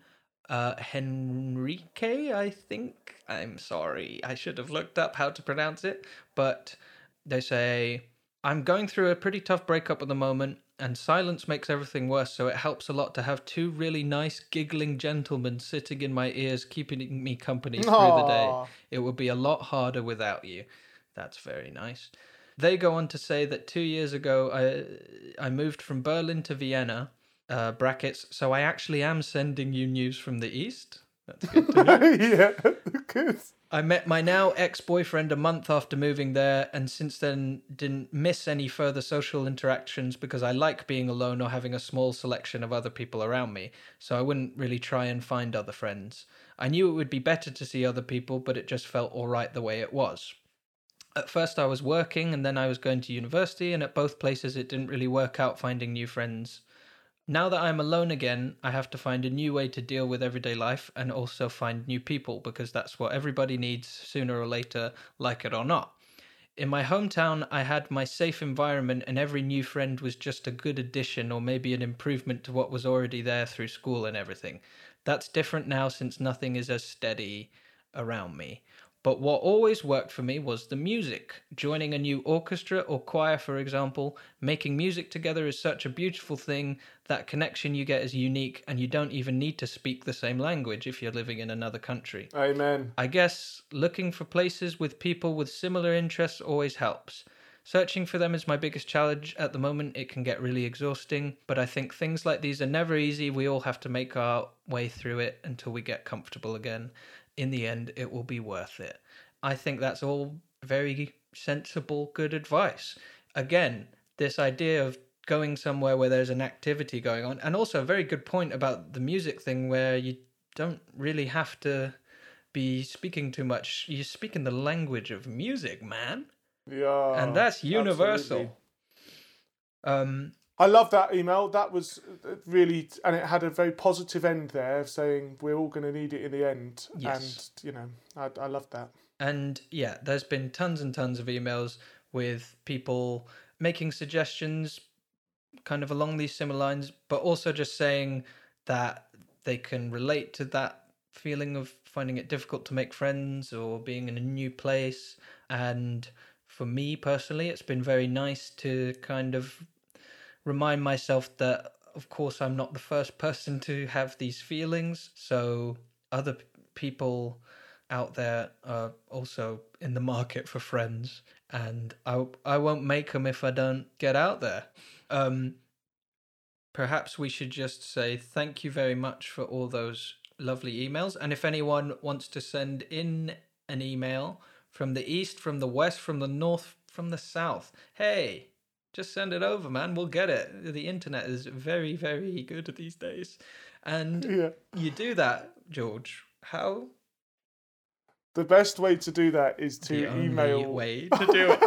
uh Henrique, I think. I'm sorry. I should have looked up how to pronounce it, but they say I'm going through a pretty tough breakup at the moment and silence makes everything worse, so it helps a lot to have two really nice giggling gentlemen sitting in my ears keeping me company through the day. It would be a lot harder without you. That's very nice. They go on to say that two years ago, I I moved from Berlin to Vienna. Uh, brackets. So I actually am sending you news from the east. That's good yeah, good. I met my now ex-boyfriend a month after moving there, and since then didn't miss any further social interactions because I like being alone or having a small selection of other people around me. So I wouldn't really try and find other friends. I knew it would be better to see other people, but it just felt all right the way it was. At first, I was working, and then I was going to university, and at both places, it didn't really work out finding new friends. Now that I'm alone again, I have to find a new way to deal with everyday life and also find new people because that's what everybody needs sooner or later, like it or not. In my hometown, I had my safe environment, and every new friend was just a good addition or maybe an improvement to what was already there through school and everything. That's different now since nothing is as steady around me. But what always worked for me was the music. Joining a new orchestra or choir, for example, making music together is such a beautiful thing. That connection you get is unique, and you don't even need to speak the same language if you're living in another country. Amen. I guess looking for places with people with similar interests always helps. Searching for them is my biggest challenge at the moment. It can get really exhausting, but I think things like these are never easy. We all have to make our way through it until we get comfortable again. In the end, it will be worth it. I think that's all very sensible, good advice. Again, this idea of going somewhere where there's an activity going on, and also a very good point about the music thing where you don't really have to be speaking too much. You speak in the language of music, man Yeah. and that's universal. absolutely. Um, I love that email. That was uh, really, and it had a very positive end there, of saying we're all going to need it in the end. Yes. And you know, I, I love that. and yeah, there's been tons and tons of emails with people making suggestions, kind of along these similar lines, but also just saying that they can relate to that feeling of finding it difficult to make friends or being in a new place. And for me personally, it's been very nice to kind of remind myself that of course I'm not the first person to have these feelings. So other p- people out there are also in the market for friends and I I won't make them if I don't get out there. Um perhaps we should just say thank you very much for all those lovely emails. And if anyone wants to send in an email from the east from the west from the north from the south hey just send it over, man. We'll get it. The internet is very, very good these days. And Yeah. you do that, George. How The best way to do that is to the email. way to do it.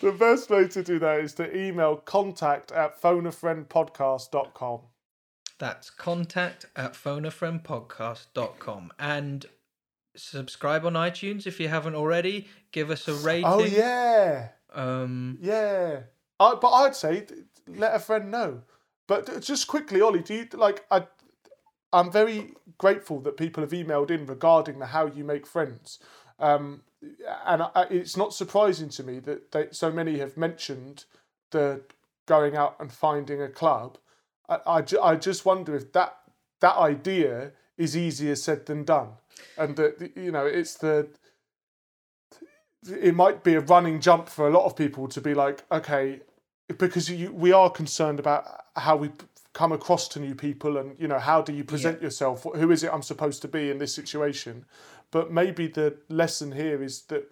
the best way to do that is to email contact at phoneafriendpodcast.com. That's contact at phoneafriendpodcast.com. And subscribe on iTunes if you haven't already. Give us a oh, rating. Oh, yeah. Um, Yeah. I, but I'd say let a friend know. But just quickly, Ollie, do you like? I, I'm very grateful that people have emailed in regarding the how you make friends, um, and I, it's not surprising to me that they, so many have mentioned the going out and finding a club. I, I, ju- I just wonder if that that idea is easier said than done, and that you know it's the it might be a running jump for a lot of people to be like, okay, because you, we are concerned about how we come across to new people and you know how do you present yourself? Who is it i'm supposed to be in this situation? But maybe the lesson here is that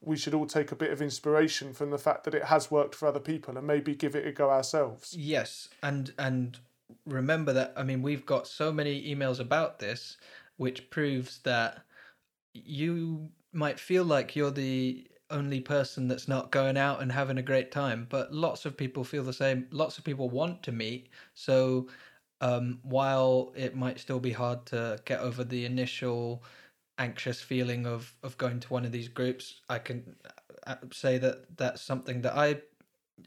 we should all take a bit of inspiration from the fact that it has worked for other people and maybe give it a go ourselves. Yes, and and remember that I mean we've got so many emails about this, which proves that you might feel like you're the only person that's not going out and having a great time, but lots of people feel the same. Lots of people want to meet, so um, while it might still be hard to get over the initial anxious feeling of of going to one of these groups, I can uh, say that that's something that I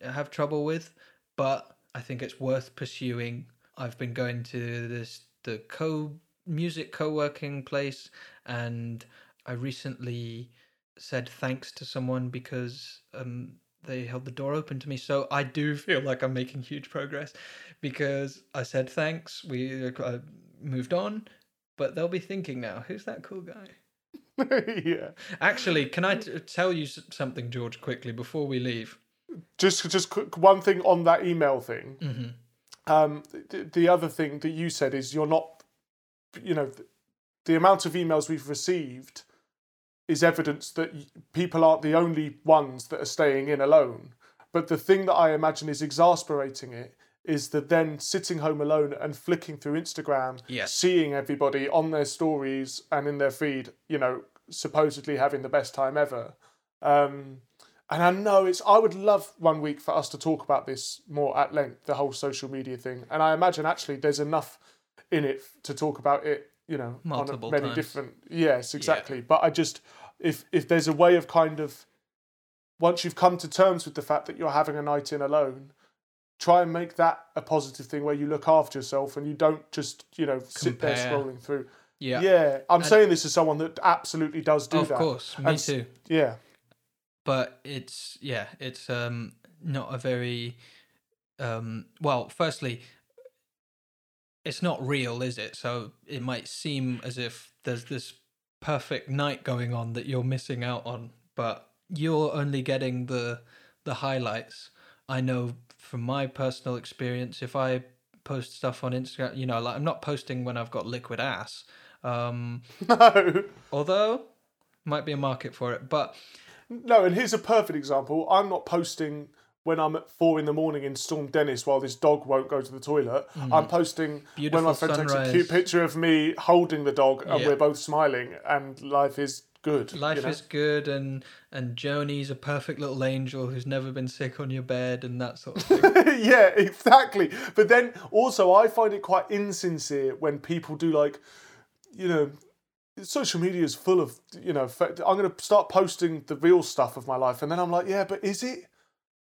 have trouble with, but I think it's worth pursuing. I've been going to this the co music co-working place and I recently said thanks to someone because um they held the door open to me. So I do feel like I'm making huge progress because I said thanks we uh, moved on but they'll be thinking now who's that cool guy? Yeah. Actually can I t- tell you something George quickly before we leave? Just just quick, one thing on that email thing. Mm-hmm. um, the, the other thing that you said is you're not you know the amount of emails we've received is evidence that people aren't the only ones that are staying in alone but the thing that i imagine is exasperating it is that then sitting home alone and flicking through instagram seeing everybody on their stories and in their feed you know supposedly having the best time ever um, and I know it's. I would love one week for us to talk about this more at length, the whole social media thing. And I imagine actually there's enough in it to talk about it. You know, Multiple on many times. different. Yes, exactly. But I just, if if there's a way of kind of, once you've come to terms with the fact that you're having a night in alone, try and make that a positive thing where you look after yourself and you don't just you know sit there scrolling through. yeah Yeah, I'm saying this as someone that absolutely does do of that. Of course me And too Yeah. but it's yeah it's um not a very um well firstly it's not real is it so it might seem as if there's this perfect night going on that you're missing out on but you're only getting the the highlights i know from my personal experience if i post stuff on instagram you know like i'm not posting when i've got liquid ass um No. although might be a market for it but No, and here's a perfect example. I'm not posting when I'm at four in the morning in Storm Dennis while this dog won't go to the toilet. I'm posting when Mm. Beautiful my friend takes a cute picture of me holding the dog and Yeah. we're both smiling and life is good. you Life know? is good, and and Joni's a perfect little angel who's never been sick on your bed, and that sort of thing. yeah, exactly. But then also, I find it quite insincere when people do like, you know, social media is full of, you know, I'm going to start posting the real stuff of my life, and then I'm like, yeah, but is it?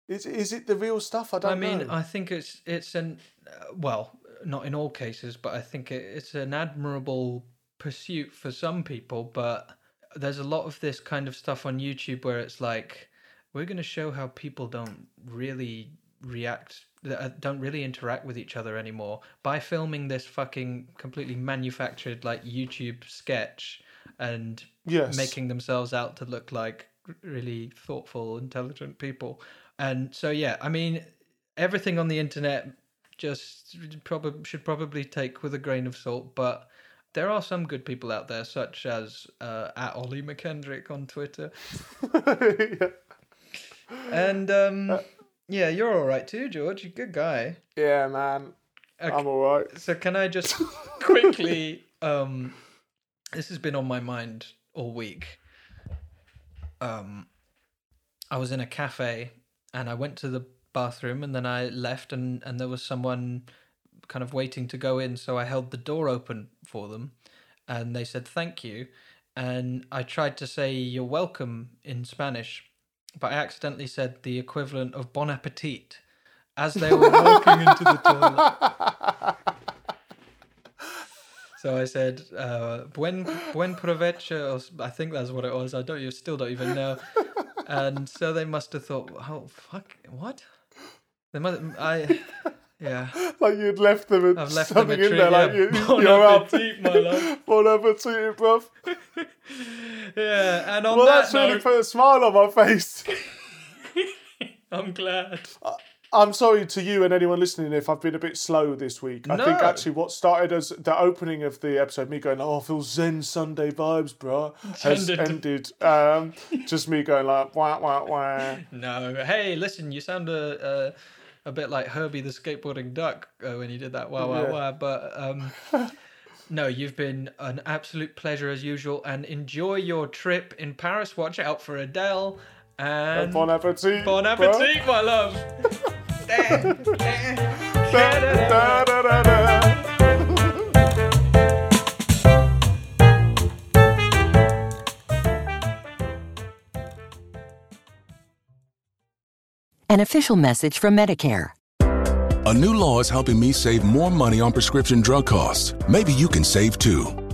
Is is it the real stuff? I don't I mean, know. I think it's it's an uh, well, not in all cases, but I think it, it's an admirable pursuit for some people. But there's a lot of this kind of stuff on YouTube where it's like we're going to show how people don't really react uh, don't really interact with each other anymore by filming this fucking completely manufactured like YouTube sketch and Yes. making themselves out to look like really thoughtful, intelligent people. And so yeah, I mean everything on the internet just probably should probably take with a grain of salt, but there are some good people out there, such as uh, at Ollie McKendrick on Twitter. yeah. And um, yeah, you're all right too, George. You're a good guy. yeah, man. Okay. I'm all right. So can I just quickly um this has been on my mind all week. Um, I was in a cafe and I went to the bathroom and then I left and and there was someone kind of waiting to go in, so I held the door open for them, and they said thank you, and I tried to say you're welcome in Spanish, but I accidentally said the equivalent of bon appetit as they were walking into the toilet. So I said, uh, "Buen buen provecho." I think that's what it was. I don't. You still don't even know. And so they must have thought, "Oh fuck, what?" They must. I, yeah. like you'd left them and I've left them something in there, like you, bon you're up. appetit, my love. bon appetit, bruv. Yeah, and on Well, that that's really note, put a smile on my face. I'm glad. I'm sorry to you and anyone listening if I've been a bit slow this week. I think actually what started as the opening of the episode, me going, "Oh, I feel Zen Sunday vibes, bro," has ended. Um, just me going like, "Wah wah wah." No, hey, listen, you sound a a, a bit like Herbie the skateboarding duck uh, when you did that wah wah Yeah. wah. But um, no, you've been an absolute pleasure as usual, and enjoy your trip in Paris. Watch out for Adele, and Bon appetit. bon bro. appetit, my love. Da, da, da, da, da. An official message from Medicare. A new law is helping me save more money on prescription drug costs. Maybe you can save too.